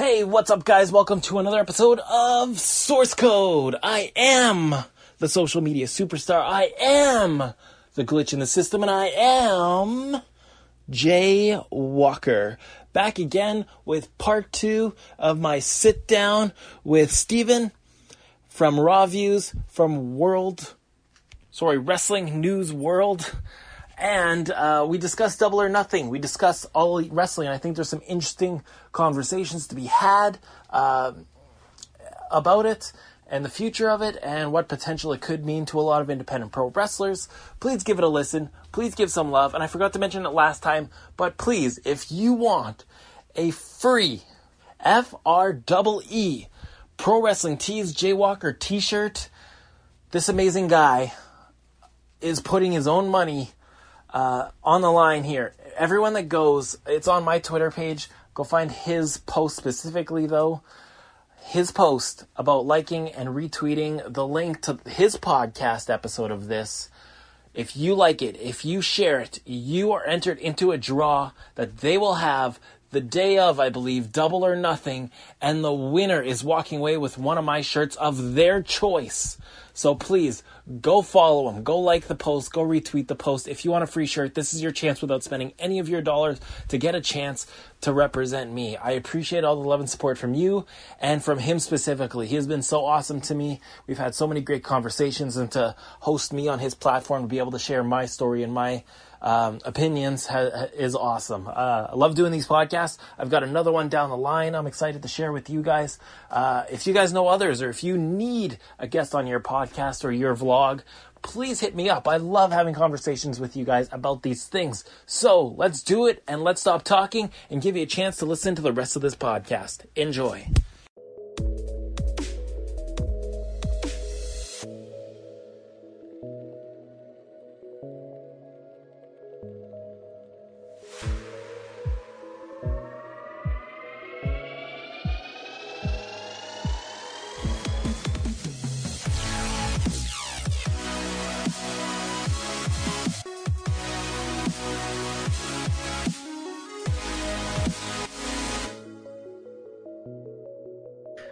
Hey, what's up, guys? Welcome to another episode of Source Code. I am the social media superstar. I am the glitch in the system, and I am Jay Walker. Back again with part two of my sit down with Steven from Raw Views from World, sorry, Wrestling News World and uh, we discuss double or nothing. We discuss all elite wrestling. I think there's some interesting conversations to be had uh, about it and the future of it and what potential it could mean to a lot of independent pro wrestlers. Please give it a listen. Please give some love. And I forgot to mention it last time, but please, if you want a free F R E E Pro Wrestling Tees Jaywalker t shirt, this amazing guy is putting his own money uh, on the line here. Everyone that goes, it's on my Twitter page. Go find his post specifically, though. His post about liking and retweeting the link to his podcast episode of this. If you like it, if you share it, you are entered into a draw that they will have the day of, I believe, double or nothing, and the winner is walking away with one of my shirts of their choice. So please go follow them, go like the post, go retweet the post. If you want a free shirt, this is your chance without spending any of your dollars to get a chance to represent me. I appreciate all the love and support from you and from him specifically. He has been so awesome to me. We've had so many great conversations and to host me on his platform to be able to share my story and my um, opinions ha- is awesome. Uh, I love doing these podcasts. I've got another one down the line. I'm excited to share with you guys. Uh, if you guys know others, or if you need a guest on your podcast or your vlog, please hit me up. I love having conversations with you guys about these things. So let's do it and let's stop talking and give you a chance to listen to the rest of this podcast. Enjoy.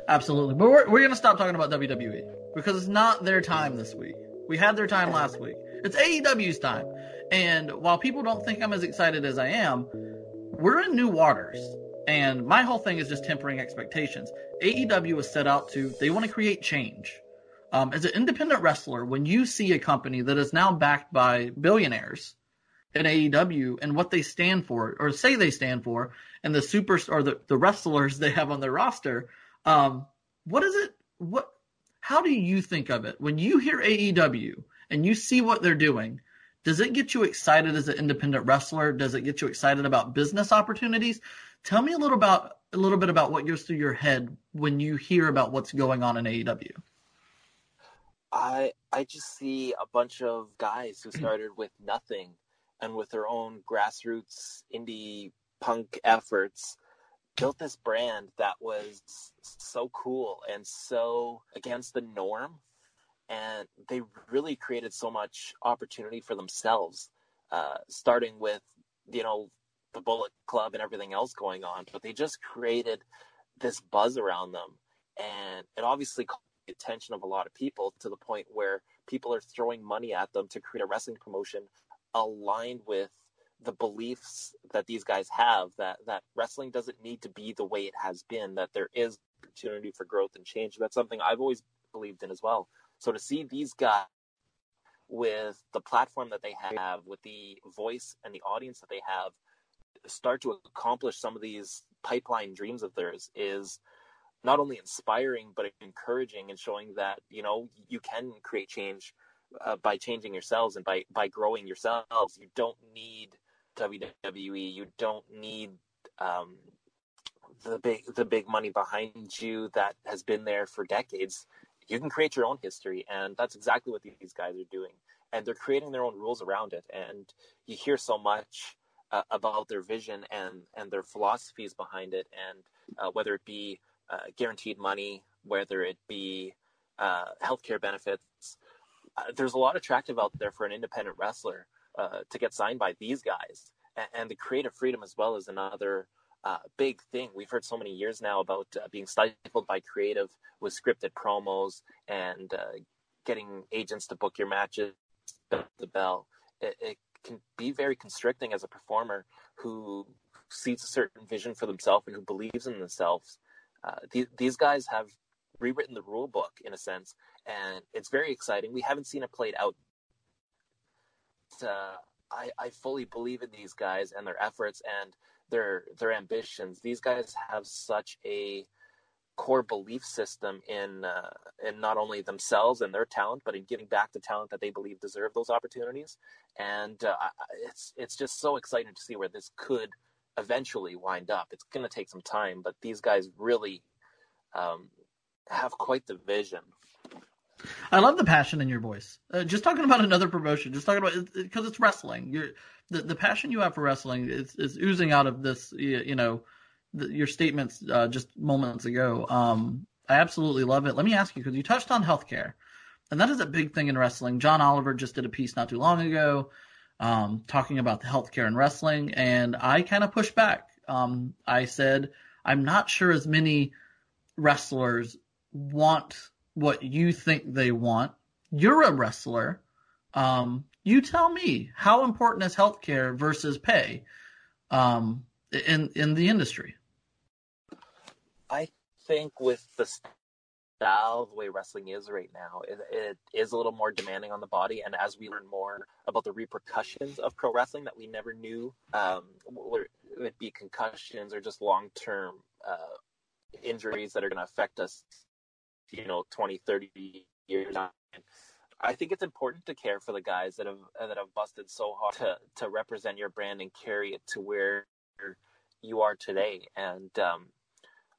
Absolutely. But we're, we're going to stop talking about WWE because it's not their time this week. We had their time last week. It's AEW's time. And while people don't think I'm as excited as I am, we're in new waters. And my whole thing is just tempering expectations. AEW is set out to, they want to create change. Um, as an independent wrestler, when you see a company that is now backed by billionaires in AEW and what they stand for, or say they stand for, and the super or the, the wrestlers they have on their roster, um, what is it? What? How do you think of it when you hear AEW and you see what they're doing? Does it get you excited as an independent wrestler? Does it get you excited about business opportunities? Tell me a little about a little bit about what goes through your head when you hear about what's going on in AEW. I I just see a bunch of guys who started with nothing and with their own grassroots indie punk efforts built this brand that was so cool and so against the norm and they really created so much opportunity for themselves uh, starting with you know the bullet club and everything else going on but they just created this buzz around them and it obviously caught the attention of a lot of people to the point where people are throwing money at them to create a wrestling promotion aligned with the beliefs that these guys have that that wrestling doesn't need to be the way it has been that there is opportunity for growth and change. That's something i've always believed in as well. So to see these guys with the platform that they have with the voice and the audience that they have start to accomplish some of these pipeline dreams of theirs is not only inspiring but encouraging and showing that you know you can create change uh, by changing yourselves and by by growing yourselves. You don't need WWE. You don't need um, the big the big money behind you that has been there for decades. You can create your own history, and that's exactly what these guys are doing. And they're creating their own rules around it. And you hear so much uh, about their vision and and their philosophies behind it, and uh, whether it be uh, guaranteed money, whether it be uh, healthcare benefits. Uh, there's a lot attractive out there for an independent wrestler uh, to get signed by these guys. And, and, the creative freedom as well is another uh, big thing. We've heard so many years now about uh, being stifled by creative with scripted promos and uh, getting agents to book your matches, the bell. It, it, can be very constricting as a performer who sees a certain vision for themselves and who believes in themselves. Uh, th- these guys have rewritten the rule book in a sense, and it's very exciting. We haven't seen it played out. Uh, I, I fully believe in these guys and their efforts and their their ambitions. These guys have such a core belief system in uh, in not only themselves and their talent, but in giving back the talent that they believe deserve those opportunities. And uh, it's it's just so exciting to see where this could eventually wind up. It's going to take some time, but these guys really um, have quite the vision. I love the passion in your voice. Uh, just talking about another promotion, just talking about because it, it's wrestling. You're the, the passion you have for wrestling is, is oozing out of this. You know, the, your statements uh, just moments ago. Um, I absolutely love it. Let me ask you because you touched on healthcare, and that is a big thing in wrestling. John Oliver just did a piece not too long ago um, talking about the healthcare in wrestling, and I kind of pushed back. Um, I said I'm not sure as many wrestlers want what you think they want. You're a wrestler. Um, you tell me how important is healthcare versus pay um, in in the industry. I think with the style, the way wrestling is right now, it, it is a little more demanding on the body. And as we learn more about the repercussions of pro wrestling that we never knew, um, whether it be concussions or just long term uh, injuries that are going to affect us, you know, 20, 30 years on. I think it's important to care for the guys that have that have busted so hard to to represent your brand and carry it to where you are today. And um,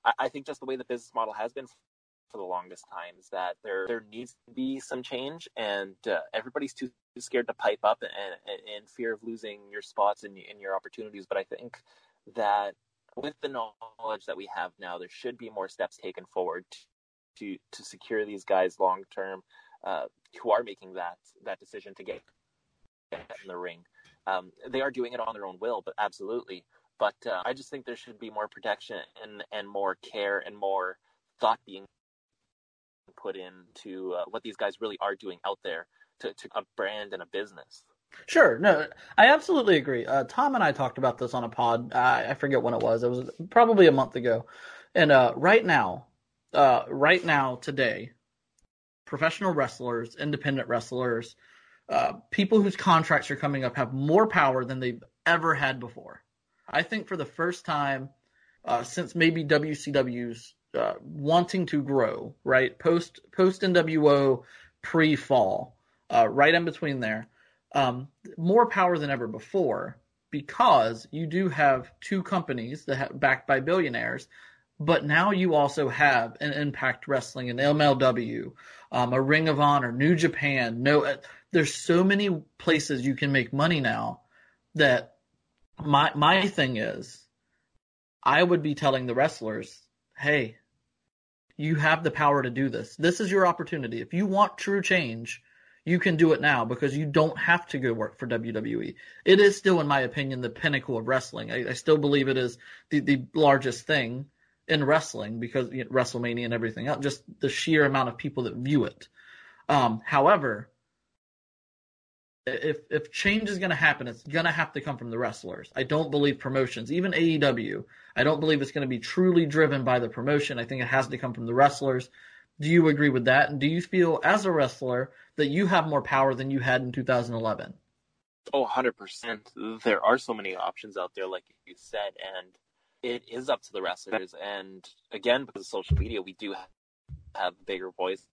I, I, think just the way the business model has been for the longest time is that there there needs to be some change, and uh, everybody's too scared to pipe up and, in fear of losing your spots and, and your opportunities. But I think that with the knowledge that we have now, there should be more steps taken forward to to secure these guys long term uh, who are making that that decision to get, in the ring. Um, they are doing it on their own will, but absolutely. But uh, I just think there should be more protection and and more care and more thought being put into uh, what these guys really are doing out there to, to a brand and a business. Sure. No, I absolutely agree. Uh, Tom and I talked about this on a pod. Uh, I forget when it was. It was probably a month ago. And uh, right now, uh, right now, today, professional wrestlers, independent wrestlers, uh, people whose contracts are coming up have more power than they've ever had before. I think for the first time uh, since maybe WCW's wanting to grow, right? Post post NWO, pre fall, right in between there um, more power than ever before because you do have two companies that have backed by billionaires, but now you also have an Impact Wrestling, an MLW, um, a Ring of Honor, New Japan. No, uh, there's so many places you can make money now that my my thing is, I would be telling the wrestlers, hey, you have the power to do this. This is your opportunity. If you want true change, you can do it now because you don't have to go work for WWE. It is still, in my opinion, the pinnacle of wrestling. I, I still believe it is the, the largest thing in wrestling because you know, WrestleMania and everything else, just the sheer amount of people that view it. Um, however, if if change is going to happen, it's going to have to come from the wrestlers. I don't believe promotions, even AEW. I don't believe it's going to be truly driven by the promotion. I think it has to come from the wrestlers. Do you agree with that? And do you feel, as a wrestler, that you have more power than you had in 2011? Oh, 100%. There are so many options out there, like you said, and it is up to the wrestlers. And again, because of social media, we do have a bigger voice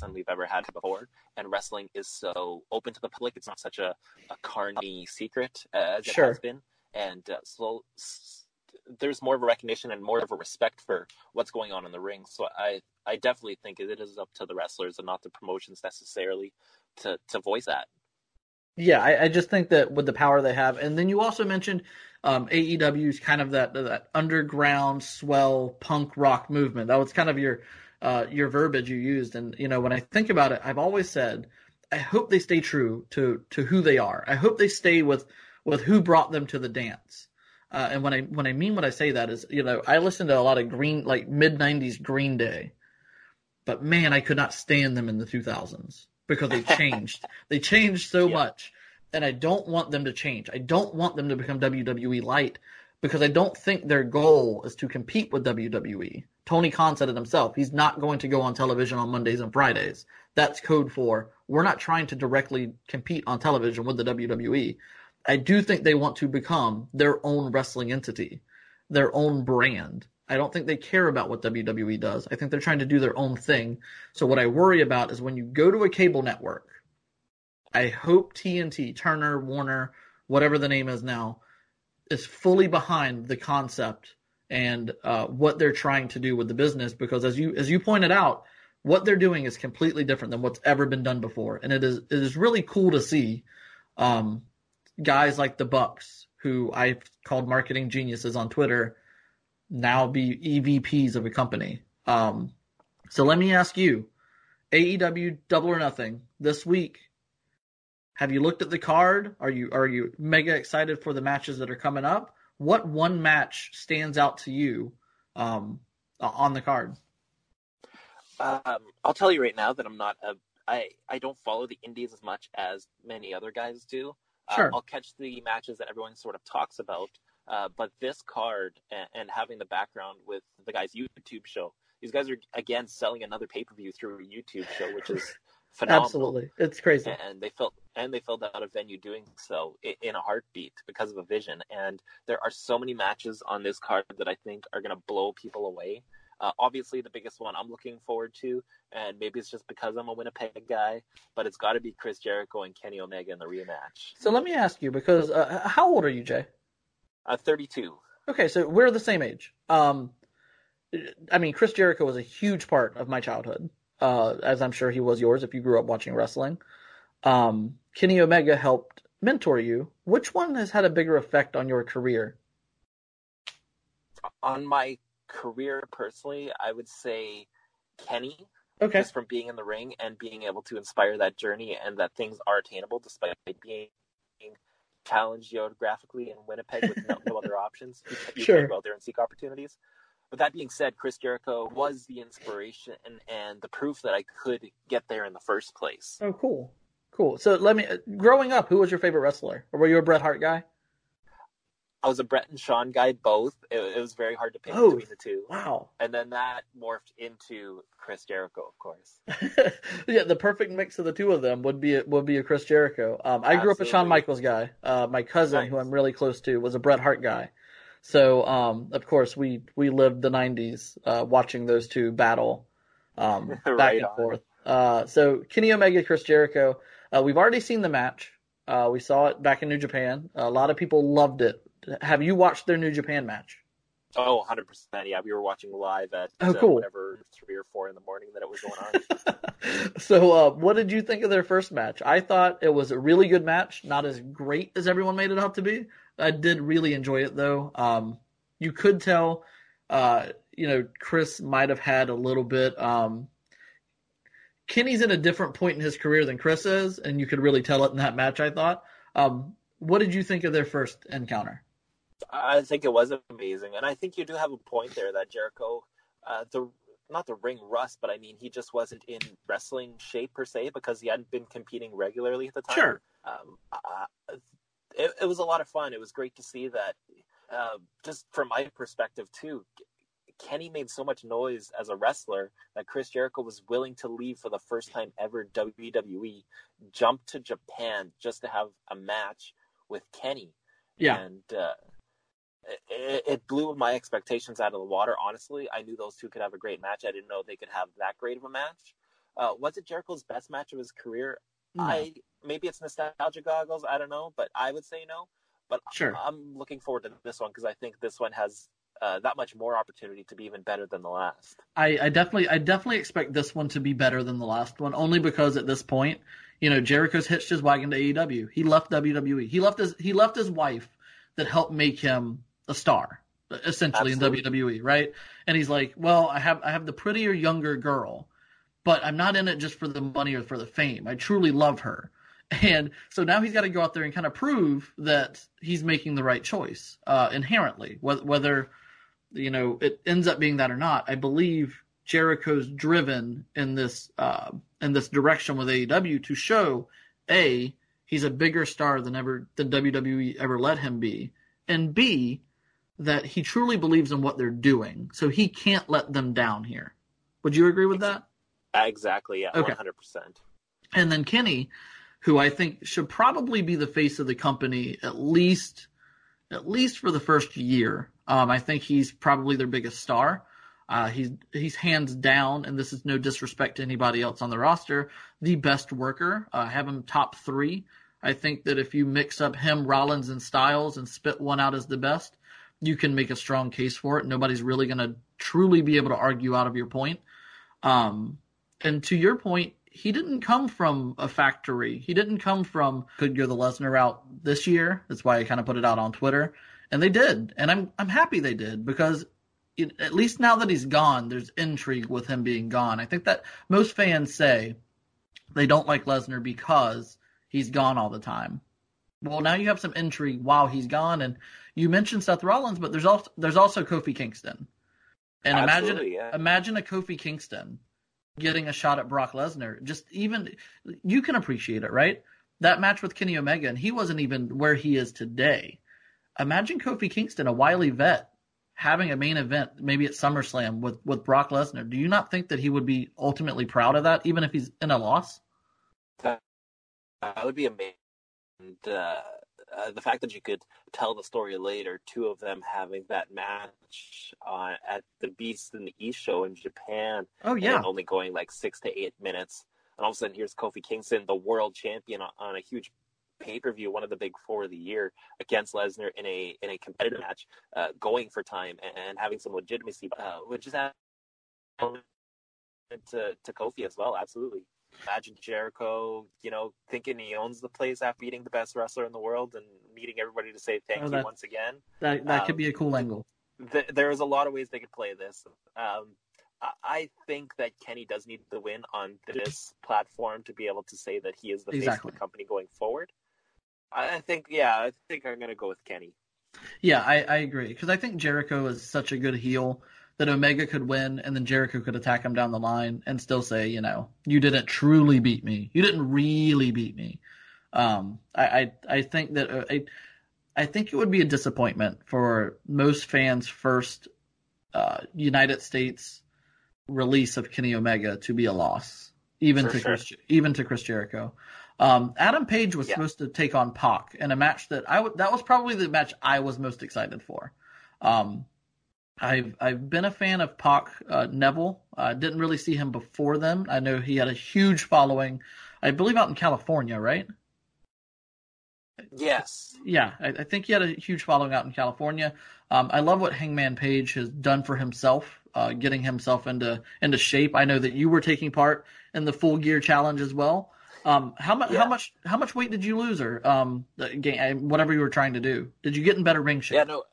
than we've ever had before. And wrestling is so open to the public. It's not such a, a carny secret as it has been. And uh, so there's more of a recognition and more of a respect for what's going on in the ring. So I I definitely think it is up to the wrestlers and not the promotions necessarily to to voice that. Yeah, I, I just think that with the power they have, and then you also mentioned um, is kind of that that underground swell punk rock movement. That was kind of your uh, your verbiage you used, and you know when I think about it, I've always said I hope they stay true to to who they are. I hope they stay with with who brought them to the dance Uh, and when I when I mean what I say that is, you know, I listen to a lot of Green like mid '90s Green Day, but man, I could not stand them in the 2000s because they changed. they changed so Yeah. much, and I don't want them to change. I don't want them to become WWE light because I don't think their goal is to compete with WWE. Tony Khan said it himself. He's not going to go on television on Mondays and Fridays. That's code for we're not trying to directly compete on television with the WWE. I do think they want to become their own wrestling entity, their own brand. I don't think they care about what WWE does. I think they're trying to do their own thing. So what I worry about is when you go to a cable network, I hope TNT, Turner, Warner, whatever the name is now, is fully behind the concept and uh, what they're trying to do with the business. Because as you as you pointed out, what they're doing is completely different than what's ever been done before, and it is it is really cool to see um, guys like the Bucks, who I've called marketing geniuses on Twitter, now be EVPs of a company. Um, so let me ask you, AEW Double or Nothing this week. Have you looked at the card? Are you are you mega excited for the matches that are coming up? What one match stands out to you um, on the card? Um, I'll tell you right now that I'm not a. I I don't follow the indies as much as many other guys do. Uh, Sure. I'll catch the matches that everyone sort of talks about. Uh, but this card and, and having the background with the guy's YouTube show, these guys are again selling another pay per view through a YouTube show, which is phenomenal. Absolutely, it's crazy. and they filled and they filled out a venue doing so in a heartbeat because of a vision. And there are so many matches on this card that I think are going to blow people away. Uh, obviously, the biggest one I'm looking forward to, and maybe it's just because I'm a Winnipeg guy, but it's got to be Chris Jericho and Kenny Omega in the rematch. So let me ask you, because uh, how old are you, Jay? Uh, 32. Okay, so we're the same age. Um, I mean, Chris Jericho was a huge part of my childhood, uh, as I'm sure he was yours if you grew up watching wrestling. Um, Kenny Omega helped mentor you. Which one has had a bigger effect on your career? On my career personally, I would say Kenny, Okay, just from being in the ring and being able to inspire that journey and that things are attainable despite being challenged geographically in Winnipeg with no, no other options. You, you Sure. can go out there and seek opportunities. But that being said, Chris Jericho was the inspiration and, and the proof that I could get there in the first place. Oh, cool, cool. So let me. Growing up, who was your favorite wrestler, or were you a Bret Hart guy? I was a Bret and Shawn guy, both. It, it was very hard to pick between the two. Wow. And then that morphed into Chris Jericho, of course. yeah, the perfect mix of the two of them would be a, would be a Chris Jericho. Um, I grew up a Shawn Michaels guy. Uh, my cousin, Nice. who I'm really close to, was a Bret Hart guy. So, um, of course, we we lived the '90s uh, watching those two battle um, back Right and on. forth. Uh, so, Kenny Omega, Chris Jericho. Uh, we've already seen the match. Uh, we saw it back in New Japan. A lot of people loved it. Have you watched their New Japan match? Oh, 100%. Yeah, we were watching live at Oh, uh, cool. whatever, 3 or 4 in the morning that it was going on. so, uh, what did you think of their first match? I thought it was a really good match, not as great as everyone made it out to be. I did really enjoy it though. Um, you could tell, uh, you know, Chris might have had a little bit. Um, Kenny's in a different point in his career than Chris is, and you could really tell it in that match. I thought. Um, what did you think of their first encounter? I think it was amazing, and I think you do have a point there that Jericho, uh, the not the ring rust, but I mean he just wasn't in wrestling shape per se because he hadn't been competing regularly at the time. Sure. Um, uh, it, it was a lot of fun. It was great to see that. Uh, just from my perspective too, Kenny made so much noise as a wrestler that Chris Jericho was willing to leave for the first time ever WWE, jump to Japan just to have a match with Kenny. Yeah. And uh, it, it blew my expectations out of the water. Honestly, I knew those two could have a great match. I didn't know they could have that great of a match. Uh, was it Jericho's best match of his career? No. I maybe it's nostalgia goggles. I don't know, but I would say no. But Sure. I'm looking forward to this one because I think this one has uh, that much more opportunity to be even better than the last. I, I definitely I definitely expect this one to be better than the last one, only because at this point, you know, Jericho's hitched his wagon to AEW. He left WWE. He left his he left his wife that helped make him a star, essentially Absolutely. in WWE, right? And he's like, Well, I have I have the prettier younger girl, but I'm not in it just for the money or for the fame. I truly love her. And so now he's got to go out there and kind of prove that he's making the right choice uh, inherently, whether, whether you know it ends up being that or not. I believe Jericho's driven in this uh, in this direction with AEW to show a he's a bigger star than ever than WWE ever let him be, and b that he truly believes in what they're doing, so he can't let them down here. Would you agree with that? Exactly. Yeah. One hundred percent. And then Kenny, who I think should probably be the face of the company at least at least for the first year. Um, I think he's probably their biggest star. Uh, he's he's hands down, and this is no disrespect to anybody else on the roster, the best worker. Uh, have him top three. I think that if you mix up him, Rollins, and Styles and spit one out as the best, you can make a strong case for it. Nobody's really going to truly be able to argue out of your point. Um, and to your point, he didn't come from a factory. He didn't come from could go the Lesnar route this year. That's why I kind of put it out on Twitter, and they did, and I'm I'm happy they did because it, at least now that he's gone, there's intrigue with him being gone. I think that most fans say they don't like Lesnar because he's gone all the time. Well, now you have some intrigue while he's gone, and you mentioned Seth Rollins, but there's also there's also Kofi Kingston, and Absolutely, imagine yeah. imagine a Kofi Kingston getting a shot at Brock Lesnar. Just even you can appreciate it, right? That match with Kenny Omega, and he wasn't even where he is today. Imagine Kofi Kingston, a wily vet, having a main event, maybe at SummerSlam with with Brock Lesnar. Do you not think that he would be ultimately proud of that, even if he's in a loss? That would be amazing. And, uh, uh, the fact that you could tell the story later, two of them having that match uh, at the Beast in the East show in Japan, Oh yeah, only going like six to eight minutes, and all of a sudden here's Kofi Kingston, the world champion, on, on a huge pay per view, one of the big four of the year, against Lesnar in a in a competitive match, uh, going for time and, and having some legitimacy, uh, which is to to Kofi as well. Absolutely. Imagine Jericho, you know, thinking he owns the place after beating the best wrestler in the world and needing everybody to say thank Oh, you that- once again. that that could um, be a cool angle. Th- there's a lot of ways they could play this. Um, I- I think that Kenny does need the win on this platform to be able to say that he is the face of the company going forward. I I think, yeah, I think I'm going to go with Kenny. Yeah, I, I agree because I think Jericho is such a good heel that Omega could win, and then Jericho could attack him down the line and still say, you know, you didn't truly beat me. You didn't really beat me. Um, I, I I think that uh, I I think it would be a disappointment for most fans' first uh, United States release of Kenny Omega to be a loss, even For to sure. Chris, even to Chris Jericho. Um, Adam Page was Yeah. supposed to take on Pac in a match that I w- that was probably the match I was most excited for. Um, I've I've been a fan of Pac uh, Neville. I didn't really see him before then. I know he had a huge following, I believe out in California, right? Yes. Yeah, I, I think he had a huge following out in California. Um, I love what Hangman Page has done for himself, uh, getting himself into into shape. I know that you were taking part in the Full Gear Challenge as well. Um, how much? Yeah. How much? How much weight did you lose, or um, whatever you were trying to do? Did you get in better ring shape? Yeah, no.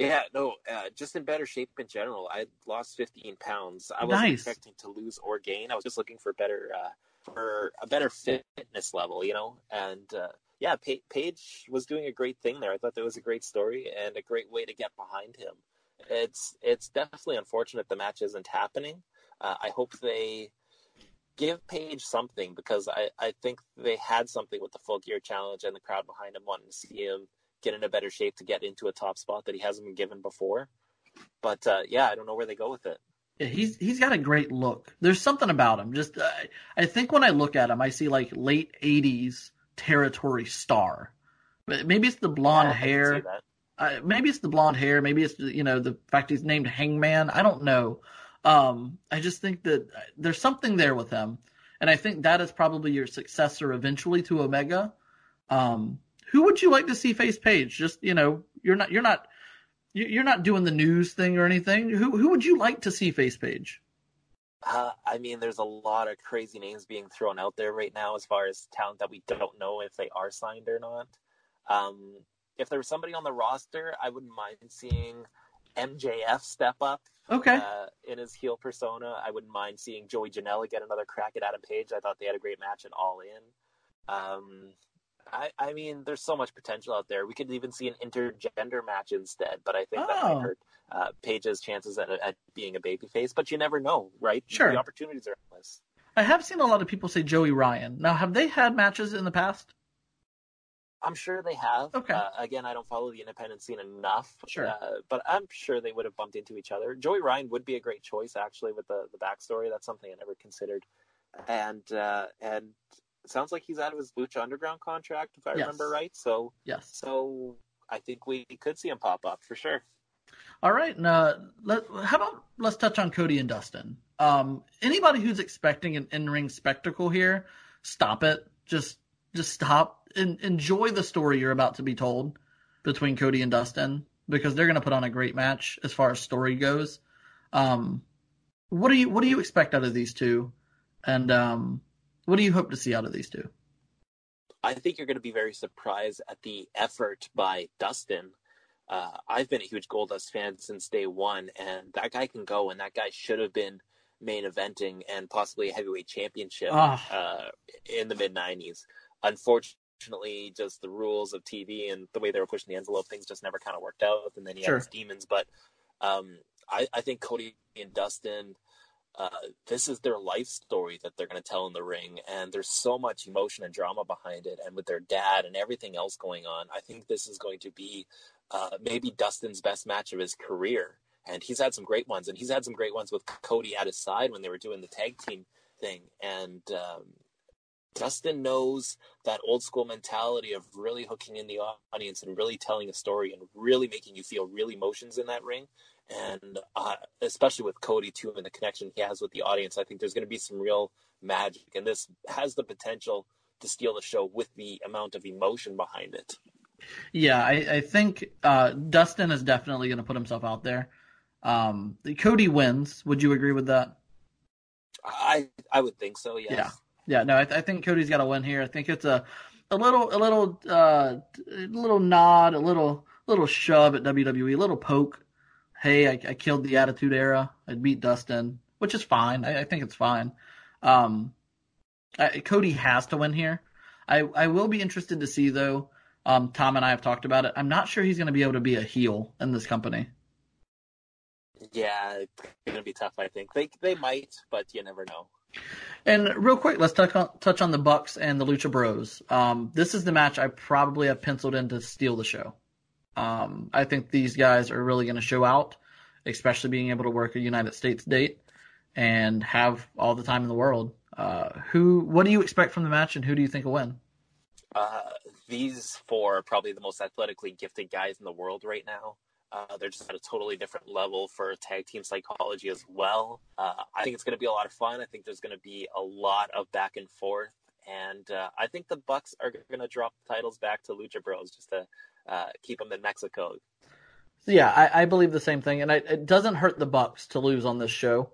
Yeah, no, uh, just in better shape in general. I lost 15 pounds. I wasn't Nice. expecting to lose or gain. I was just looking for better, uh, for a better fitness level, you know. And uh, yeah, pa- Page was doing a great thing there. I thought that was a great story and a great way to get behind him. It's it's definitely unfortunate the match isn't happening. Uh, I hope they give Page something because I, I think they had something with the full gear challenge and the crowd behind him wanting to see him get in a better shape to get into a top spot that he hasn't been given before. But uh, yeah, I don't know where they go with it. Yeah, he's he's got a great look. There's something about him. Just uh, I think when I look at him, I see like late '80s territory star. But Maybe it's the blonde Yeah, hair. uh, maybe it's the blonde hair. Maybe it's you know the fact he's named Hangman. I don't know. Um, I just think that there's something there with him, and I think that is probably your successor eventually to Omega. Um, who would you like to see face Page? Just you know, you're not you're not you- you're not doing the news thing or anything. Who who would you like to see face Page? Uh, I mean, there's a lot of crazy names being thrown out there right now as far as talent that we don't know if they are signed or not. Um, if there was somebody on the roster, I wouldn't mind seeing MJF step up Okay, uh, in his heel persona. I wouldn't mind seeing Joey Janela get another crack at Adam Page. I thought they had a great match in All In. Um, I, I mean, there's so much potential out there. We could even see an intergender match instead, but I think that Oh. might hurt uh, Page's chances at, at being a babyface. But you never know, right? Sure. The opportunities are endless. I have seen a lot of people say Joey Ryan. Now, have they had matches in the past? I'm sure they have. Okay. Uh, again, I don't follow the independent scene enough. Sure. Uh, but I'm sure they would have bumped into each other. Joey Ryan would be a great choice, actually, with the, the backstory. That's something I never considered. And uh, and sounds like he's out of his Lucha Underground contract, if I Yes. remember right. So Yes. so I think we could see him pop up for sure. All right. And, uh, let, how about let's touch on Cody and Dustin. Um, anybody who's expecting an in-ring spectacle here, stop it. Just just stop and enjoy the story you're about to be told between Cody and Dustin because they're going to put on a great match as far as story goes. Um, what do you what do you expect out of these two, and um, what do you hope to see out of these two? I think you're going to be very surprised at the effort by Dustin. Uh, I've been a huge Goldust fan since day one, and that guy can go, and that guy should have been main eventing and possibly a heavyweight championship Ah. uh, in the mid 90s. Unfortunately, just the rules of TV and the way they were pushing the envelope, things just never kind of worked out. And then he Sure. had his demons. But um, I, I think Cody and Dustin, uh, this is their life story that they're going to tell in the ring, and there's so much emotion and drama behind it, and with their dad and everything else going on, I think this is going to be uh, maybe Dustin's best match of his career. And he's had some great ones, and he's had some great ones with Cody at his side when they were doing the tag team thing. And um, Dustin knows that old school mentality of really hooking in the audience and really telling a story and really making you feel real emotions in that ring and uh, especially with Cody too and the connection he has with the audience, I think there's going to be some real magic, and this has the potential to steal the show with the amount of emotion behind it. Yeah, I, I think uh, Dustin is definitely going to put himself out there. Um, Cody wins. Would you agree with that? I I would think so. Yes. Yeah. Yeah, no, I, th- I think Cody's got to win here. I think it's a a little a little uh, a little nod, a little little shove at WWE, a little poke. Hey, I, I killed the Attitude Era. I beat Dustin, which is fine. I, I think it's fine. Um, I, Cody has to win here. I I will be interested to see though. Um, Tom and I have talked about it. I'm not sure he's going to be able to be a heel in this company. Yeah, it's going to be tough. I think they they might, but you never know. And real quick, let's touch on touch on the Bucks and the Lucha Bros. Um, this is the match I probably have penciled in to steal the show. Um, I think these guys are really going to show out, especially being able to work a United States date and have all the time in the world. Uh, who? What do you expect from the match, and who do you think will win? Uh, these four are probably the most athletically gifted guys in the world right now. Uh, they're just at a totally different level for tag team psychology as well. Uh, I think it's going to be a lot of fun. I think there's going to be a lot of back and forth, and uh, I think the Bucks are going to drop the titles back to Lucha Bros just to uh, keep them in Mexico. Yeah, I, I believe the same thing, and I, it doesn't hurt the Bucks to lose on this show.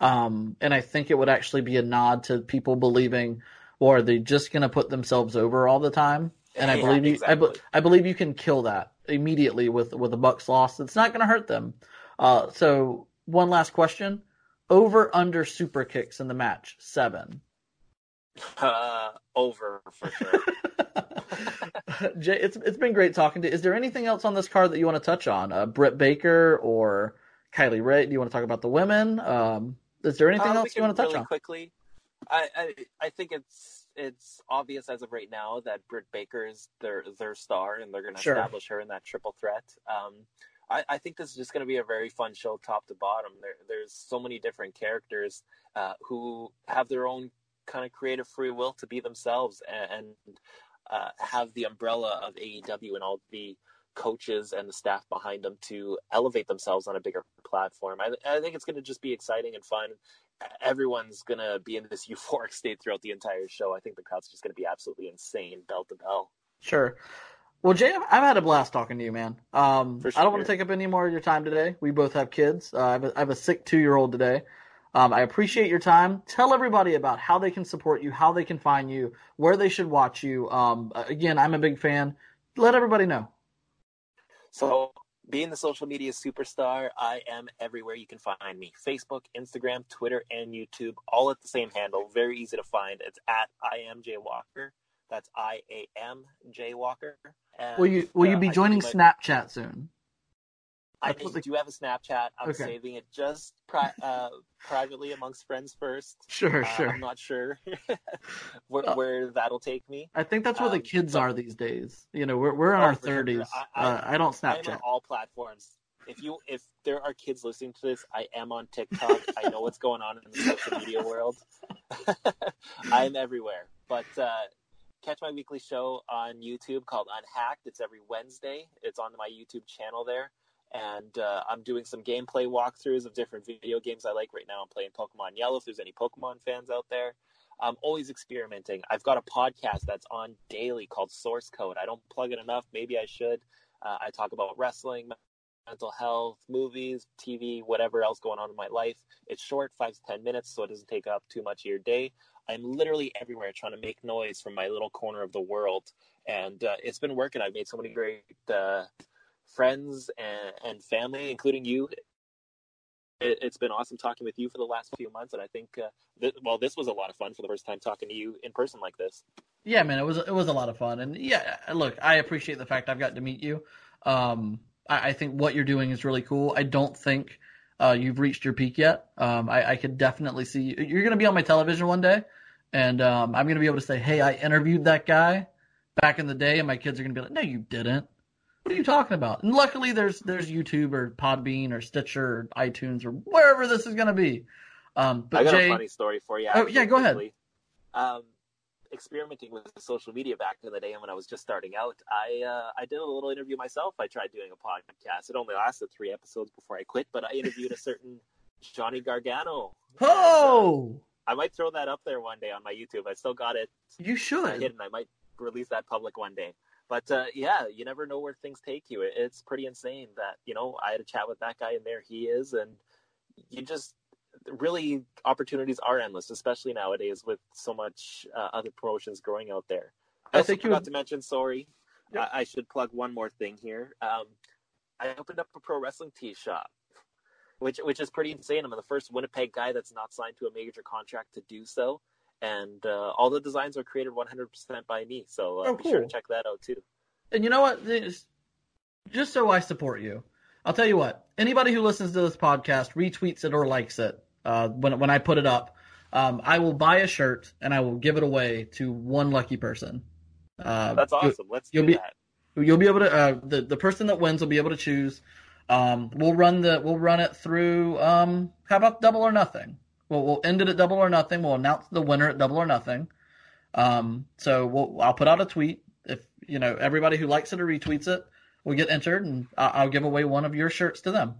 Um, and I think it would actually be a nod to people believing, or are they just going to put themselves over all the time? And I Yeah, believe you, I, be- I believe you can kill that immediately with with a Bucks loss. It's not going to hurt them. Uh, so one last question: over under super kicks in the match seven. Uh, over for sure. Jay, it's it's been great talking to. you. Is there anything else on this card that you want to touch on? Uh, Britt Baker or Kylie Rae? Do you want to talk about the women? Um, is there anything Uh, else you want to touch really on? quickly? I, I I think it's it's obvious as of right now that Britt Baker is their their star, and they're going to Sure. establish her in that triple threat. Um, I, I think this is just going to be a very fun show, top to bottom. There, there's so many different characters uh, who have their own kind of creative free will to be themselves and, and uh, have the umbrella of AEW and all the coaches and the staff behind them to elevate themselves on a bigger platform. I, I think it's going to just be exciting and fun. Everyone's going to be in this euphoric state throughout the entire show. I think the crowd's just going to be absolutely insane, bell to bell. Sure. Well, Jay, I've I've had a blast talking to you, man. Um, For I don't want to take up any more of your time today. We both have kids. Uh, I, have a, I have a sick two year old today. Um, I appreciate your time. Tell everybody about how they can support you, how they can find you, where they should watch you. Um, again, I'm a big fan. Let everybody know. So, being the social media superstar, I am everywhere you can find me Facebook, Instagram, Twitter, and YouTube, all at the same handle. Very easy to find. It's at I am Jay Walker. That's I A M J Walker. And, Will you will you uh, be I joining Snapchat soon? I the- do have a Snapchat. I'm Okay. saving it just pri- uh, privately amongst friends first. Sure, Uh, sure. I'm not sure where, Uh, where that'll take me. I think that's where the um, kids but- are these days. You know, we're we're in Oh, our for sure. thirties. I- I- uh, I don't I am on Snapchat. all platforms. If you if there are kids listening to this, I am on TikTok. I know what's going on in the social media world. I'm everywhere. But uh, catch my weekly show on YouTube called Unhacked. It's every Wednesday. It's on my YouTube channel there. And uh, I'm doing some gameplay walkthroughs of different video games I like. Right now, I'm playing Pokemon Yellow. If there's any Pokemon fans out there, I'm always experimenting. I've got a podcast that's on daily called Source Code. I don't plug it enough. Maybe I should. Uh, I talk about wrestling, mental health, movies, TV, whatever else going on in my life. It's short, five to ten minutes, so it doesn't take up too much of your day. I'm literally everywhere trying to make noise from my little corner of the world, and uh, it's been working. I've made so many great uh, friends and, and family, including you. It, it's been awesome talking with you for the last few months, and I think, uh, th- well, this was a lot of fun for the first time talking to you in person like this. Yeah, man, it was it was a lot of fun, and yeah, look, I appreciate the fact I've got to meet you. Um, I, I think what you're doing is really cool. I don't think uh, you've reached your peak yet. Um, I, I could definitely see you. You're going to be on my television one day, and um, I'm going to be able to say, "Hey, I interviewed that guy back in the day," and my kids are going to be like, "No, you didn't. What are you talking about?" And luckily, there's there's YouTube or Podbean or Stitcher or iTunes or wherever this is going to be. Um, but I got Jay, a funny story for you. Oh, yeah, go ahead. Um, experimenting with social media back in the day and when I was just starting out, I uh, I did a little interview myself. I tried doing a podcast. It only lasted three episodes before I quit, but I interviewed a certain Johnny Gargano. Oh, I might throw that up there one day on my YouTube. I still got it you should. hidden. I might release that public one day. But uh, yeah, you never know where things take you. It- It's pretty insane that you know I had a chat with that guy, and there he is, and you just really opportunities are endless, especially nowadays with so much uh, other promotions growing out there. I I, think you forgot to mention. Sorry, Yep. I, I should plug one more thing here. Um, I opened up a pro wrestling tee shop, which which is pretty insane. I'm the first Winnipeg guy that's not signed to a major contract to do so, and uh, all the designs are created 100% by me. So uh, Oh, be sure to check that out too. And you know what? Just so I support you, I'll tell you what. Anybody who listens to this podcast retweets it or likes it uh, when when I put it up, um, I will buy a shirt and I will give it away to one lucky person. Uh, That's awesome. Let's you'll do be- that. You'll be able to uh, the the person that wins will be able to choose. Um, we'll run the we'll run it through. Um, how about double or nothing? We'll we'll end it at double or nothing. We'll announce the winner at double or nothing. Um, so we'll I'll put out a tweet if you know everybody who likes it or retweets it will get entered, and I- I'll give away one of your shirts to them.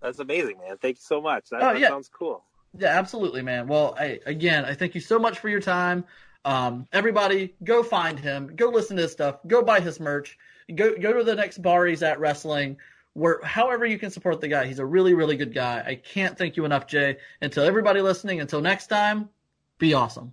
That's amazing, man. Thank you so much. That, Oh, that yeah. sounds cool. Yeah, absolutely, man. Well, I, again, I thank you so much for your time. Um, everybody, go find him. Go listen to his stuff. Go buy his merch. Go go to the next bar he's at wrestling. Where, however you can support the guy, he's a really, really good guy. I can't thank you enough, Jay. Until everybody listening, until next time, be awesome.